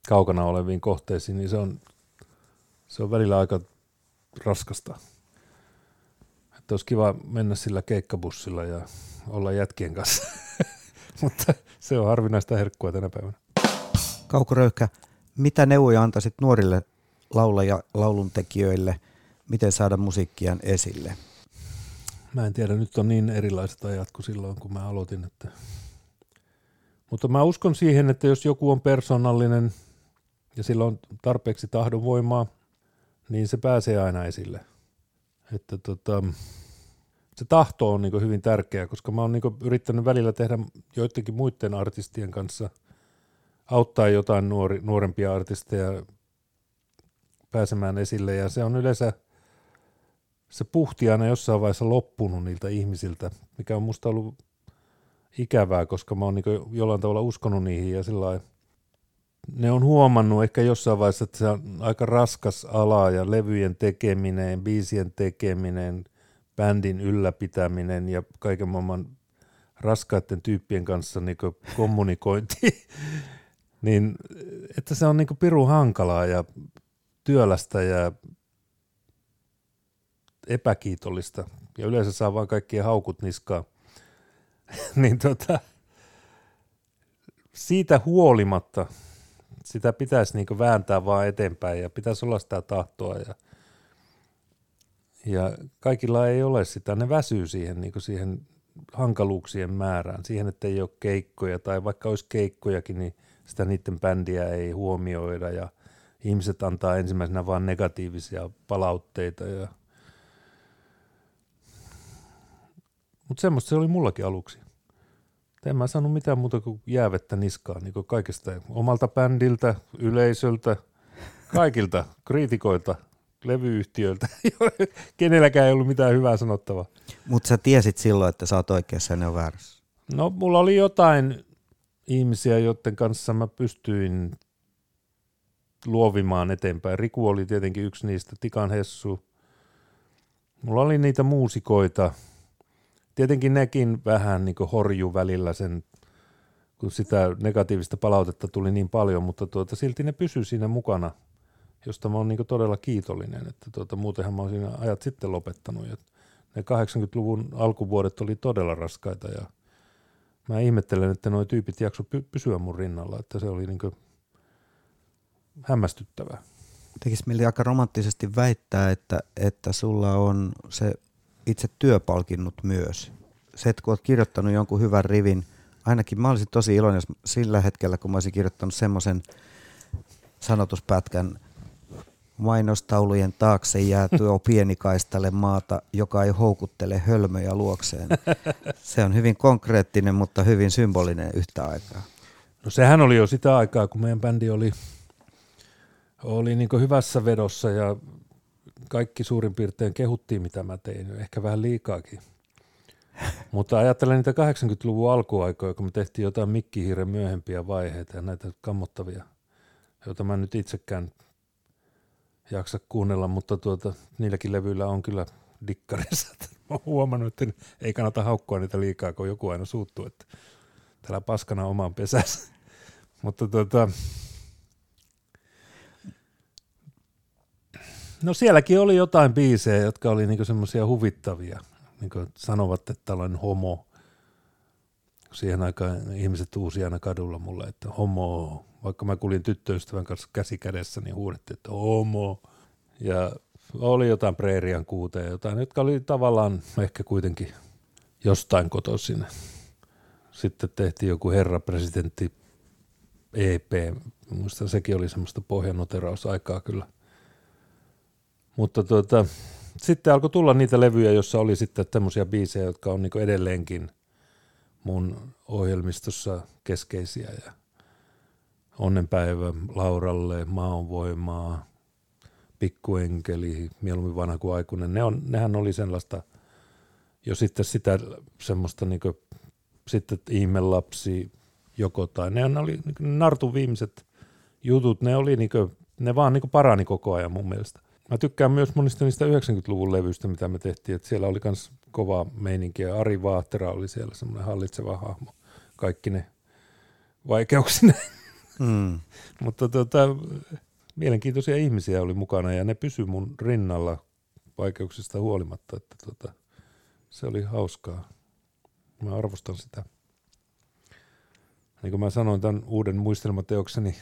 kaukana oleviin kohteisiin, niin se on, se on välillä aika raskasta. Että olisi kiva mennä sillä keikkabussilla ja olla jätkien kanssa. mutta se on harvinaista herkkua tänä päivänä. Kauko Röyhkä, mitä neuvoja antaisit nuorille laula- ja lauluntekijöille, miten saada musiikkiaan esille? Mä en tiedä, nyt on niin erilaiset ajat kuin silloin, kun mä aloitin. Että... Mutta mä uskon siihen, että jos joku on persoonallinen ja sillä on tarpeeksi tahdonvoimaa, niin se pääsee aina esille. Että tota, se tahto on niin hyvin tärkeä, koska mä oon niin yrittänyt välillä tehdä joidenkin muiden artistien kanssa, auttaa jotain nuori, nuorempia artisteja pääsemään esille, ja se on yleensä se puhti aina jossain vaiheessa loppunut niiltä ihmisiltä, mikä on musta ollut ikävää, koska mä oon niin jollain tavalla uskonut niihin ja sillä ne on huomannut ehkä jossain vaiheessa, että se on aika raskas ala ja levyjen tekeminen, biisien tekeminen – bändin ylläpitäminen ja kaiken maailman raskaiden tyyppien kanssa niin kommunikointi, niin että se on niin piru hankalaa ja työlästä ja epäkiitollista. Ja yleensä saa vain kaikkien haukut niskaa, niin tota, siitä huolimatta sitä pitäisi niin vääntää vaan eteenpäin ja pitäisi olla sitä tahtoa ja – ja kaikilla ei ole sitä, ne väsyy siihen, niin siihen hankaluuksien määrään, siihen, että ei ole keikkoja tai vaikka olisi keikkojakin, niin sitä niiden bändiä ei huomioida ja ihmiset antaa ensimmäisenä vain negatiivisia palautteita. Ja... Mutta semmoista se oli mullakin aluksi. En mä saanut mitään muuta kuin jäävettä niskaan niin kuin kaikesta omalta bändiltä, yleisöltä, kaikilta kriitikoilta – levyyhtiöiltä, kenelläkään ei ollut mitään hyvää sanottavaa. Mutta sä tiesit silloin, että sä oot oikeassa ja ne on väärässä. No mulla oli jotain ihmisiä, joiden kanssa mä pystyin luovimaan eteenpäin. Riku oli tietenkin yksi niistä, Tikan Hessu. Mulla oli niitä muusikoita. Tietenkin nekin vähän niin horju välillä sen, kun sitä negatiivista palautetta tuli niin paljon, mutta tuota, silti ne pysyi siinä mukana, josta mä oon niin todella kiitollinen, että tuota, muutenhan mä oon siinä ajat sitten lopettanut. Ja ne 80-luvun alkuvuodet oli todella raskaita ja mä ihmettelen, että nuo tyypit jakso pysyä mun rinnalla, että se oli niin hämmästyttävää. Tekisi mieli aika romanttisesti väittää, että, että sulla on se itse työpalkinnut myös. Se, että kun olet kirjoittanut jonkun hyvän rivin, ainakin mä olisin tosi iloinen, jos sillä hetkellä, kun mä olisin kirjoittanut semmoisen sanotuspätkän, mainostaulujen taakse jää tuo pienikaistale maata, joka ei houkuttele hölmöjä luokseen. Se on hyvin konkreettinen, mutta hyvin symbolinen yhtä aikaa. No sehän oli jo sitä aikaa, kun meidän bändi oli oli niin hyvässä vedossa ja kaikki suurin piirtein kehuttiin, mitä mä tein, ehkä vähän liikaakin. Mutta ajattelen niitä 80-luvun alkuaikoja, kun me tehtiin jotain mikkihiiren myöhempiä vaiheita ja näitä kammottavia, joita mä nyt itsekään jaksa kuunnella, mutta tuota, niilläkin levyillä on kyllä dikkarissa. Mä oon huomannut, että ei kannata haukkua niitä liikaa, kun joku aina suuttuu, että täällä paskana omaan pesässä. mutta tuota, No sielläkin oli jotain biisejä, jotka oli niinku semmoisia huvittavia. Niinku sanovat, että olen homo. Siihen aikaan ihmiset uusi aina kadulla mulle, että homo. Vaikka mä kulin tyttöystävän kanssa käsi kädessä, niin huudettiin, että homo. Ja oli jotain preerian kuuteja, jotain, jotka oli tavallaan ehkä kuitenkin jostain kotoisin. Sitten tehtiin joku herra presidentti EP. Muista sekin oli semmoista pohjanoteraussaikaa kyllä – mutta tuota, sitten alkoi tulla niitä levyjä, joissa oli sitten tämmöisiä biisejä, jotka on niinku edelleenkin mun ohjelmistossa keskeisiä. Ja Onnenpäivä Lauralle, Maanvoimaa, Pikkuenkeli, Mieluummin vanha kuin aikuinen. Ne on, nehän oli sellaista, jo sitten sitä semmoista niinku, sitten ihmelapsi joko tai ne oli niinku, Nartun viimeiset jutut, ne oli niinku, ne vaan niinku parani koko ajan mun mielestä. Mä tykkään myös monista niistä 90-luvun levyistä, mitä me tehtiin, että siellä oli myös kova meininki ja Ari Vaattera oli siellä semmoinen hallitseva hahmo, kaikki ne vaikeuksine. Mm. Mutta tota, mielenkiintoisia ihmisiä oli mukana ja ne pysy mun rinnalla vaikeuksista huolimatta, että tota, se oli hauskaa. Mä arvostan sitä. Niin kuin mä sanoin tämän uuden muistelmateokseni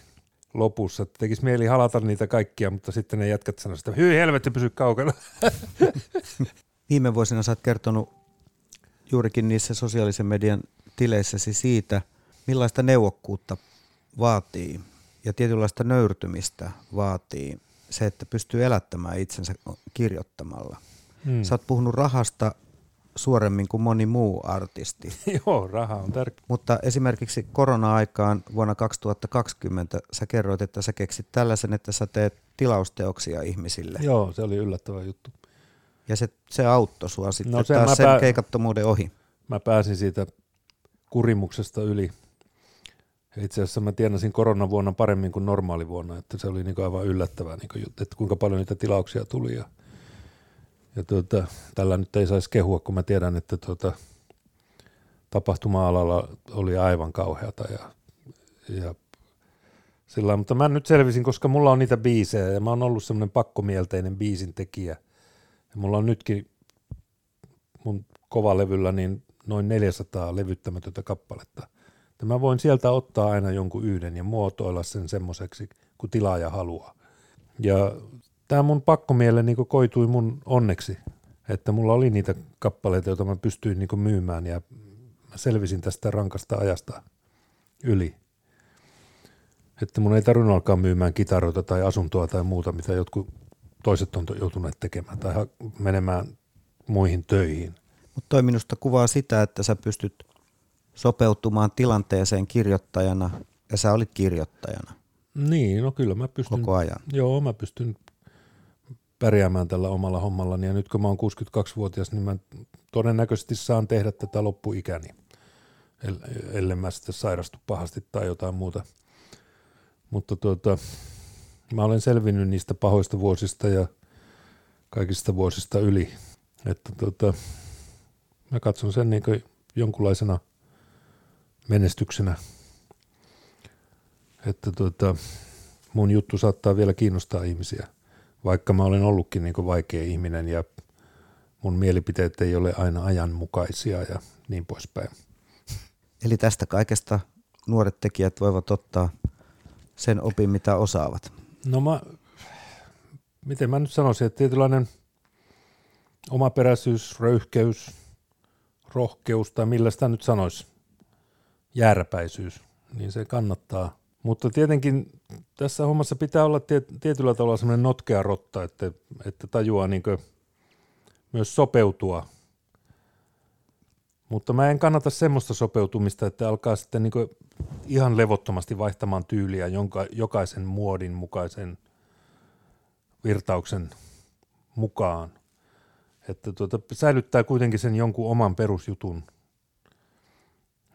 lopussa. Että tekisi mieli halata niitä kaikkia, mutta sitten ne jätkät sanoivat, että hyi helvetti, pysy kaukana. Viime vuosina sä oot kertonut juurikin niissä sosiaalisen median tileissäsi siitä, millaista neuvokkuutta vaatii ja tietynlaista nöyrtymistä vaatii se, että pystyy elättämään itsensä kirjoittamalla. Hmm. Sä oot puhunut rahasta suoremmin kuin moni muu artisti. Joo, raha on tärkeä. Mutta esimerkiksi korona-aikaan vuonna 2020 sä kerroit, että sä keksit tällaisen, että sä teet tilausteoksia ihmisille. Joo, se oli yllättävä juttu. Ja se, se auttoi sua sitten no, sen taas sen pää... keikattomuuden ohi. Mä pääsin siitä kurimuksesta yli. Itse asiassa mä tienasin koronavuonna paremmin kuin normaalivuonna, että se oli niin aivan yllättävää, niin kuin, että kuinka paljon niitä tilauksia tuli. Ja ja tuota, tällä nyt ei saisi kehua, kun mä tiedän, että tuota, tapahtuma-alalla oli aivan kauheata ja, ja sillä mutta mä nyt selvisin, koska mulla on niitä biisejä ja mä oon ollut semmoinen pakkomielteinen biisin tekijä. Ja mulla on nytkin mun kovalevyllä niin noin 400 levyttämätöntä kappaletta. Ja mä voin sieltä ottaa aina jonkun yhden ja muotoilla sen semmoiseksi, kun tilaaja haluaa. Ja tämä mun pakkomiele niin koitui mun onneksi, että mulla oli niitä kappaleita, joita mä pystyin niin myymään ja mä selvisin tästä rankasta ajasta yli. Että mun ei tarvinnut alkaa myymään kitaroita tai asuntoa tai muuta, mitä jotkut toiset on joutuneet tekemään tai menemään muihin töihin. Mutta toi minusta kuvaa sitä, että sä pystyt sopeutumaan tilanteeseen kirjoittajana ja sä olit kirjoittajana. Niin, no kyllä mä pystyn. Koko ajan. Joo, mä pystyn pärjäämään tällä omalla hommallani. Ja nyt kun mä oon 62-vuotias, niin mä todennäköisesti saan tehdä tätä loppuikäni, ellei mä sitten sairastu pahasti tai jotain muuta. Mutta tuota, mä olen selvinnyt niistä pahoista vuosista ja kaikista vuosista yli. Että tuota, mä katson sen niin jonkunlaisena menestyksenä. Että tuota, mun juttu saattaa vielä kiinnostaa ihmisiä, vaikka mä olen ollutkin niin vaikea ihminen ja mun mielipiteet ei ole aina ajanmukaisia ja niin poispäin. Eli tästä kaikesta nuoret tekijät voivat ottaa sen opin, mitä osaavat. No mä, miten mä nyt sanoisin, että tietynlainen omaperäisyys, röyhkeys, rohkeus tai millä sitä nyt sanoisi, järpäisyys, niin se kannattaa. Mutta tietenkin tässä hommassa pitää olla tietyllä tavalla semmoinen notkea rotta, että, että tajuaa niin myös sopeutua. Mutta mä en kannata semmoista sopeutumista, että alkaa sitten niin ihan levottomasti vaihtamaan tyyliä jonka, jokaisen muodin mukaisen virtauksen mukaan. Että tuota, säilyttää kuitenkin sen jonkun oman perusjutun.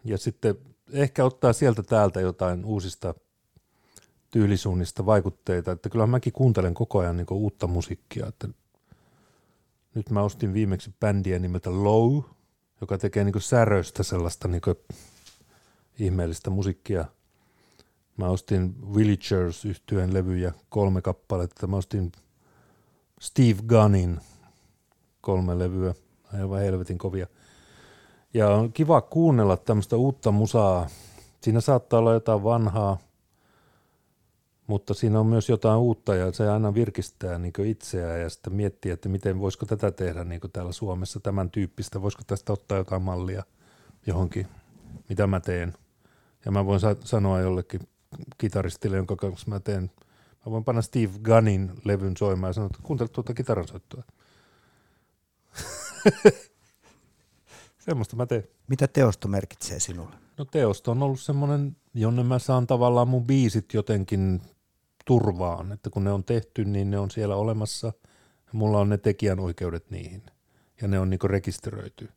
Ja sitten ehkä ottaa sieltä täältä jotain uusista tyylisuunnista vaikutteita. Että kyllä mäkin kuuntelen koko ajan niin uutta musiikkia. Että nyt mä ostin viimeksi bändiä nimeltä Low, joka tekee niin säröistä sellaista niin ihmeellistä musiikkia. Mä ostin Villagers yhtyeen levyjä, kolme kappaletta. Mä ostin Steve Gunnin kolme levyä, aivan helvetin kovia. Ja on kiva kuunnella tämmöistä uutta musaa. Siinä saattaa olla jotain vanhaa, mutta siinä on myös jotain uutta ja se aina virkistää niin itseään ja sitten miettiä, että miten voisiko tätä tehdä niin täällä Suomessa tämän tyyppistä, voisiko tästä ottaa jotain mallia johonkin, mitä mä teen. Ja mä voin sa- sanoa jollekin kitaristille, jonka kanssa mä teen, mä voin panna Steve Gunnin levyn soimaan ja sanoa, että kuuntele tuota kitaransoittoa. Semmoista mä teen. Mitä teosto merkitsee sinulle? No teosto on ollut semmoinen, jonne mä saan tavallaan mun biisit jotenkin turvaan, että kun ne on tehty, niin ne on siellä olemassa. Mulla on ne tekijänoikeudet niihin ja ne on niinku rekisteröity.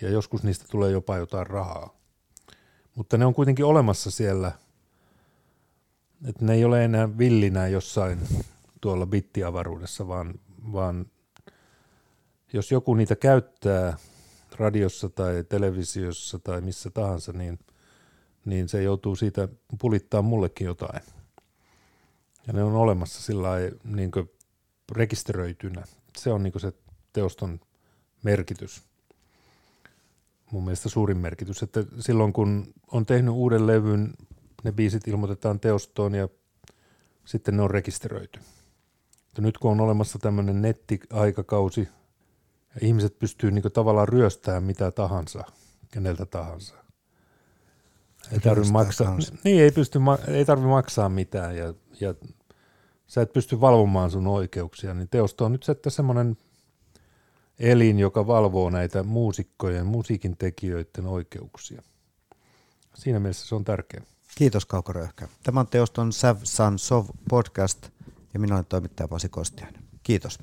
Ja joskus niistä tulee jopa jotain rahaa. Mutta ne on kuitenkin olemassa siellä, että ne ei ole enää villinä jossain tuolla bittiavaruudessa, vaan, vaan jos joku niitä käyttää radiossa tai televisiossa tai missä tahansa, niin, niin se joutuu siitä pulittaa mullekin jotain. Ja ne on olemassa sillä niin rekisteröitynä. Se on niin se teoston merkitys. Mun mielestä suurin merkitys, että silloin kun on tehnyt uuden levyn, ne biisit ilmoitetaan teostoon ja sitten ne on rekisteröity. Ja nyt kun on olemassa tämmöinen nettiaikakausi, ja ihmiset pystyy niin tavallaan ryöstämään mitä tahansa, keneltä tahansa. Ei tarvitse maksaa, niin, ei, pysty, ei tarvitse maksaa mitään ja, ja sä et pysty valvomaan sun oikeuksia, niin teosto on nyt sitten semmoinen elin, joka valvoo näitä muusikkojen, musiikin tekijöiden oikeuksia. Siinä mielessä se on tärkeä. Kiitos Kauko Röyhkä. Tämä on teoston Sav San Sov podcast ja minä olen toimittaja Pasi Kostiainen. Kiitos.